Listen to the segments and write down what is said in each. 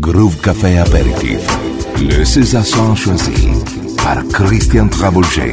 Groove Café Apéritif. Le César choisi par Christian Travolgei.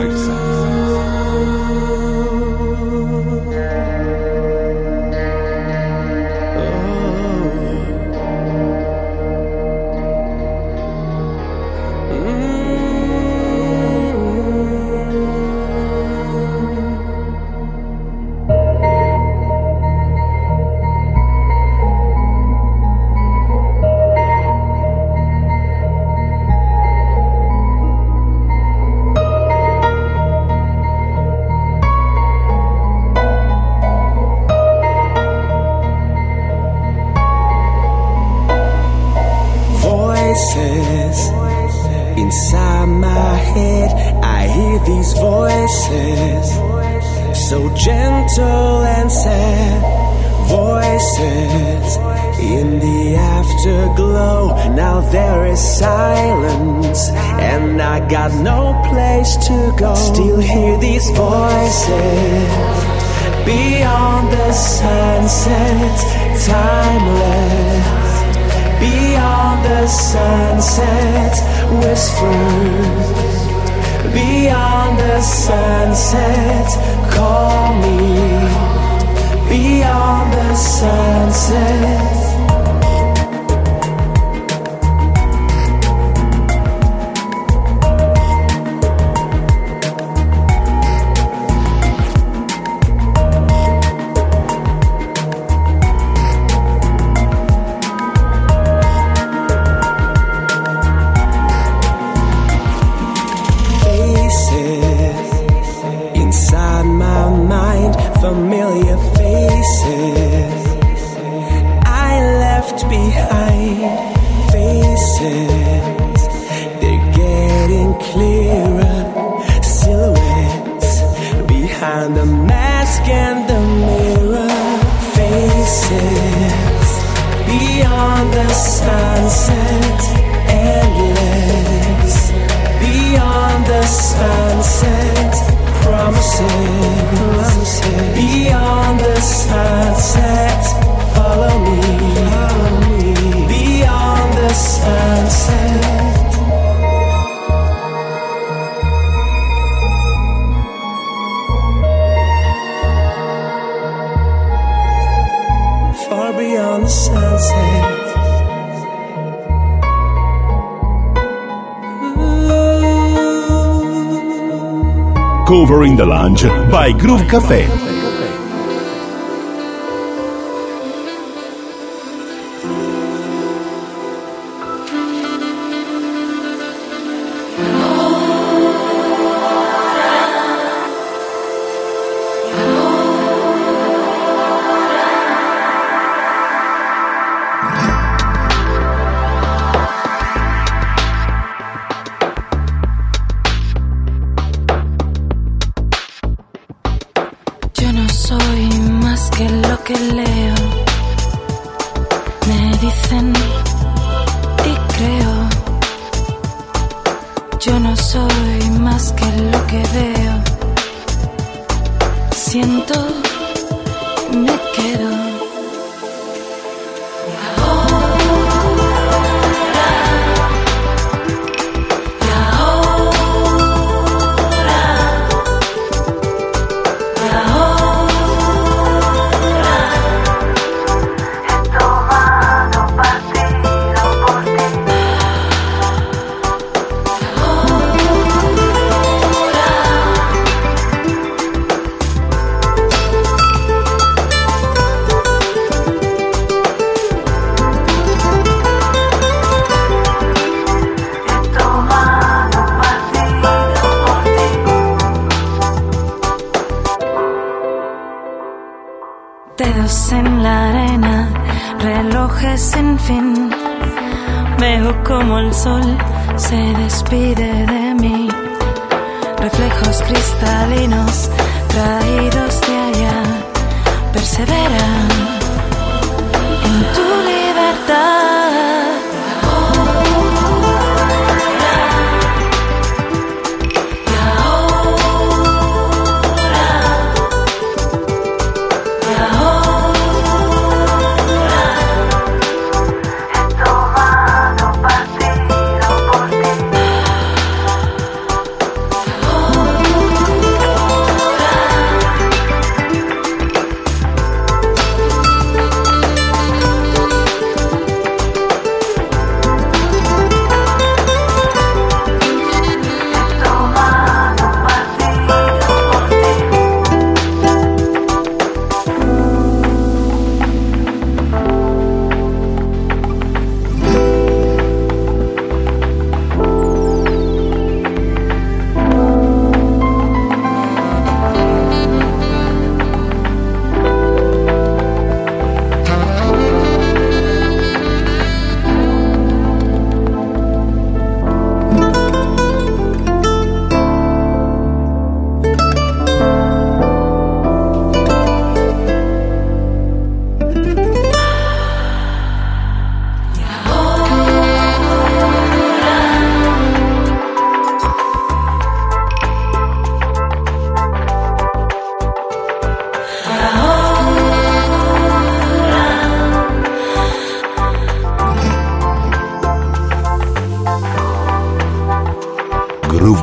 Wonderland by Groove Café.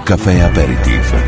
Café Aperitif.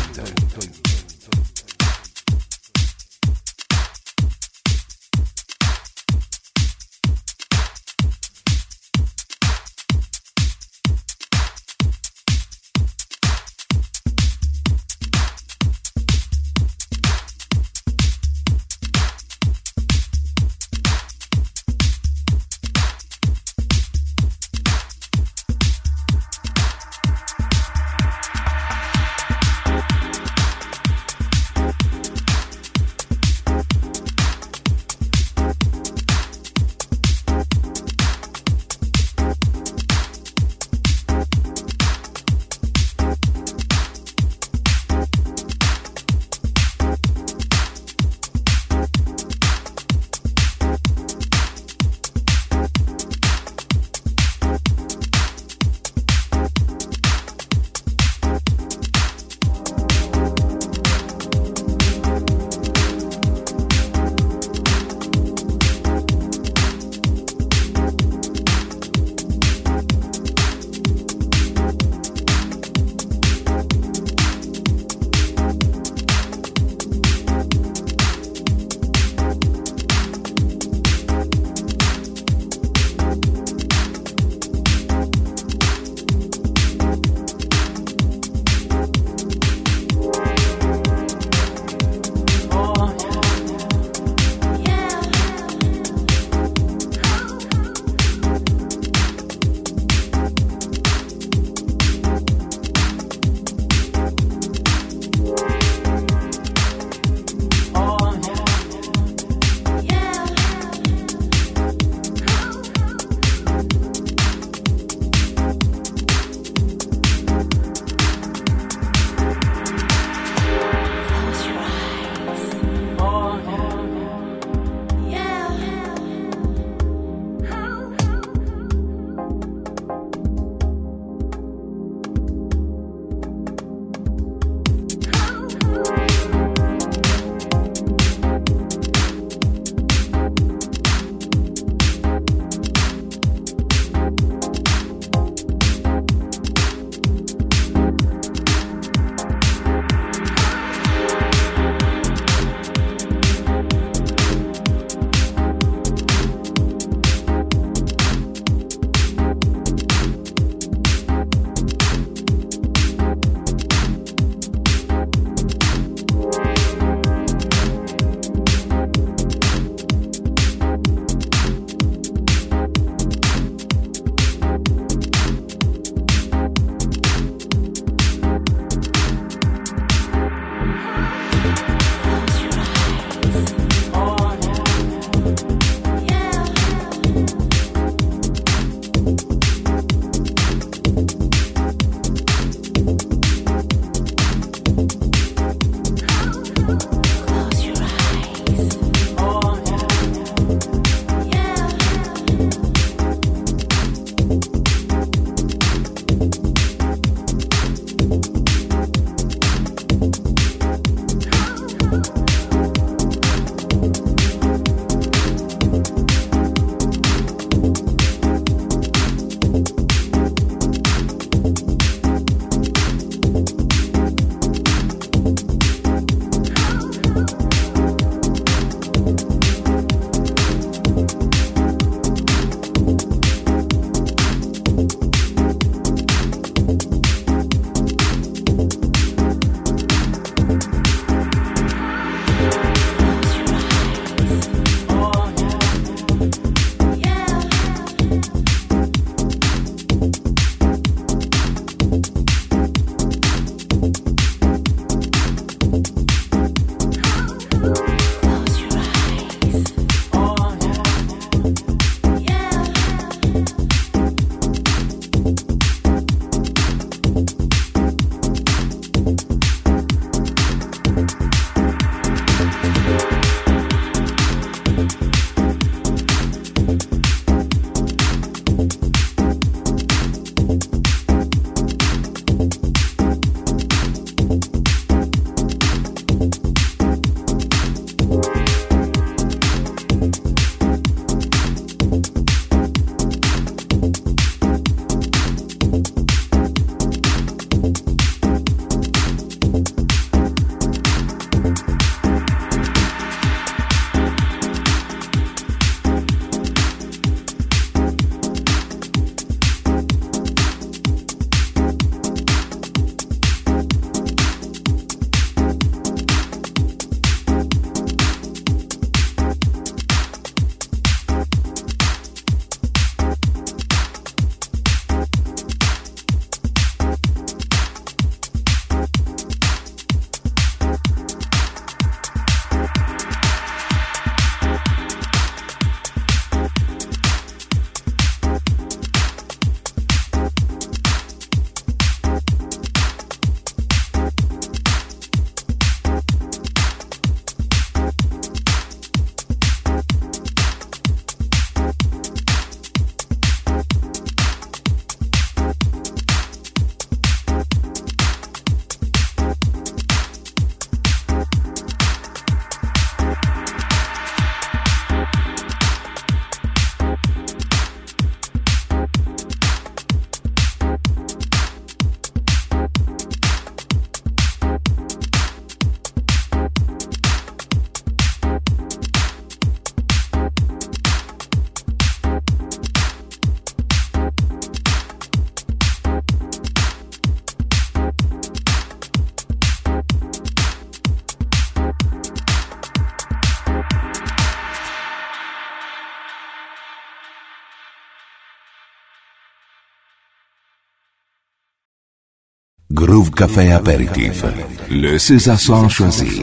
Groove Café Apéritif. Le César choisi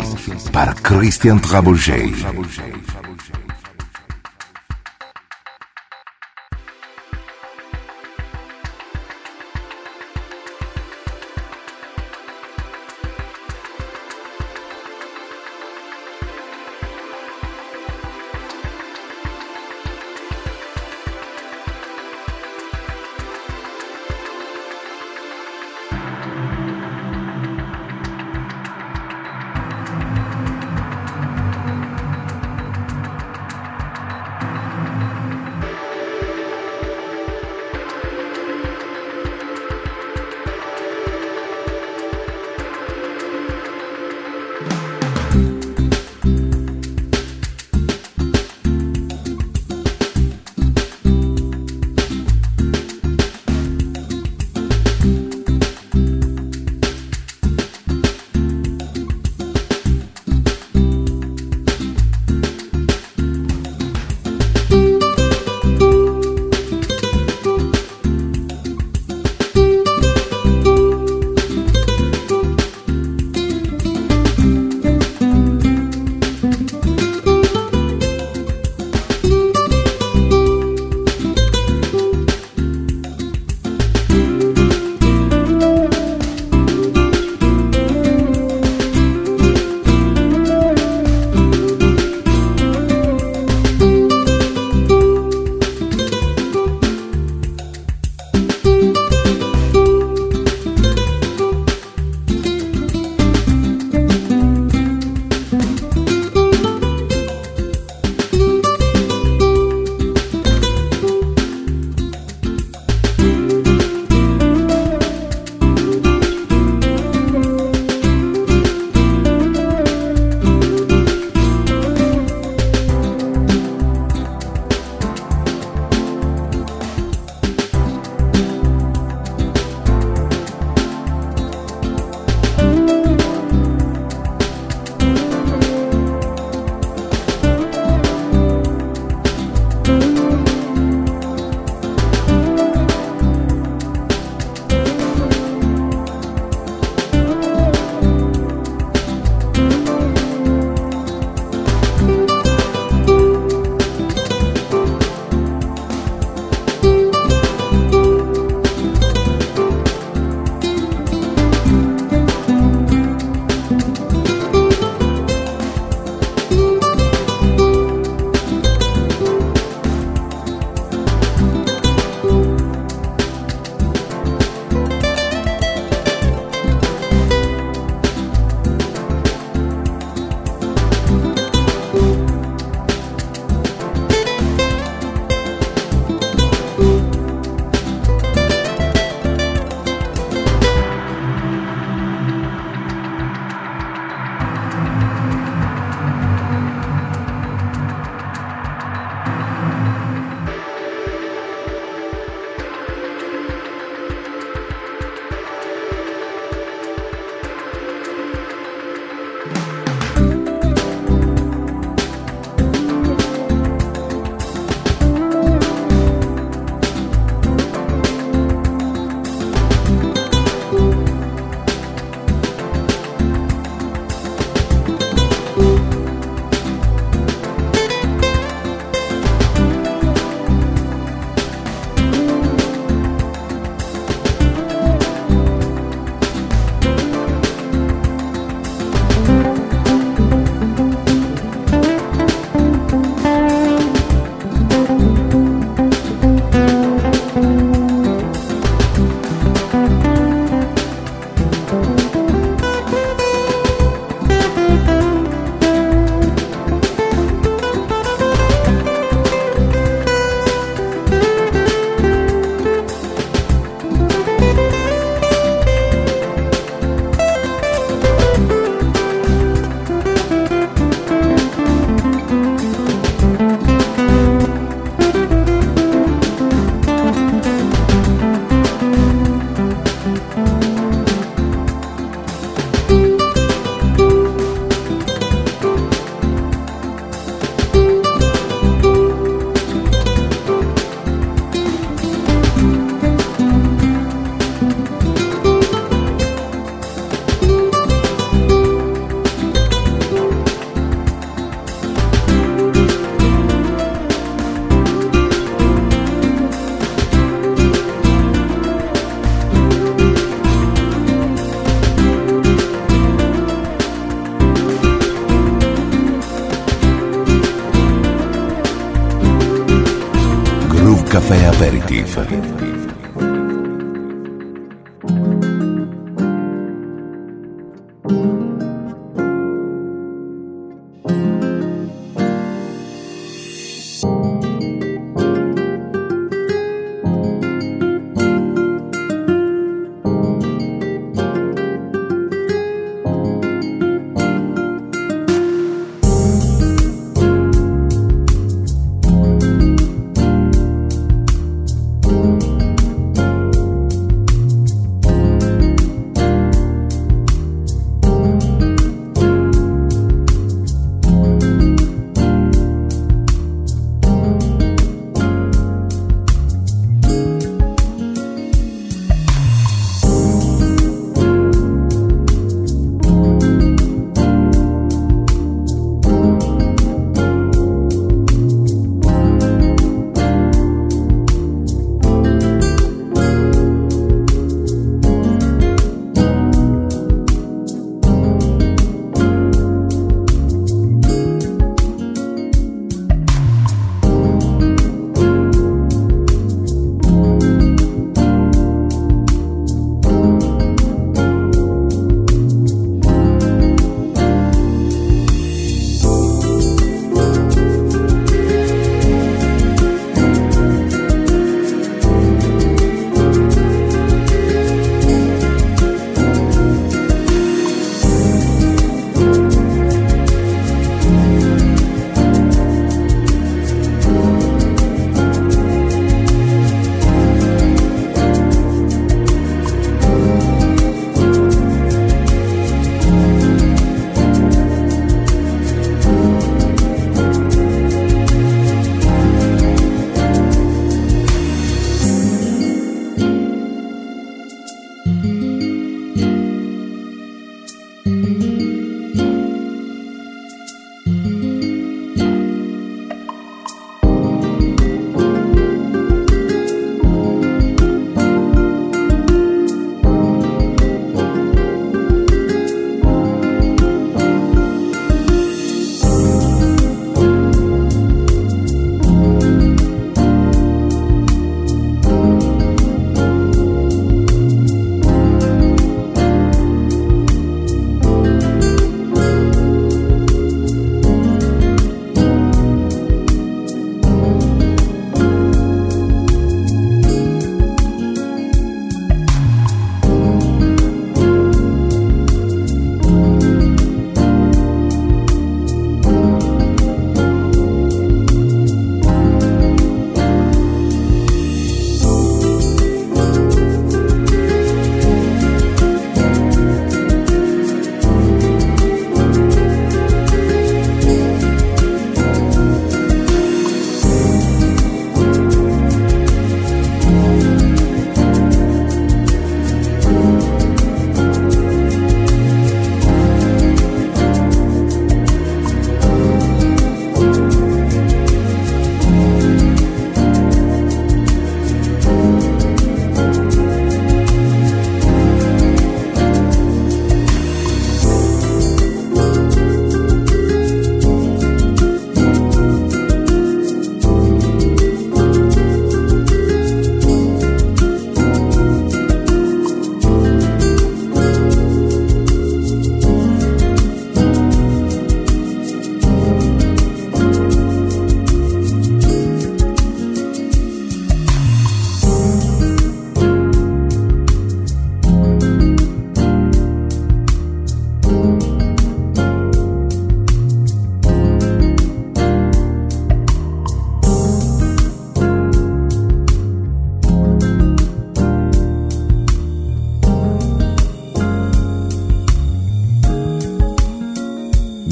par Christian Trabouget.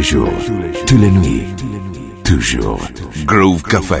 Les jours, tous les nuits, toujours. Groove Café.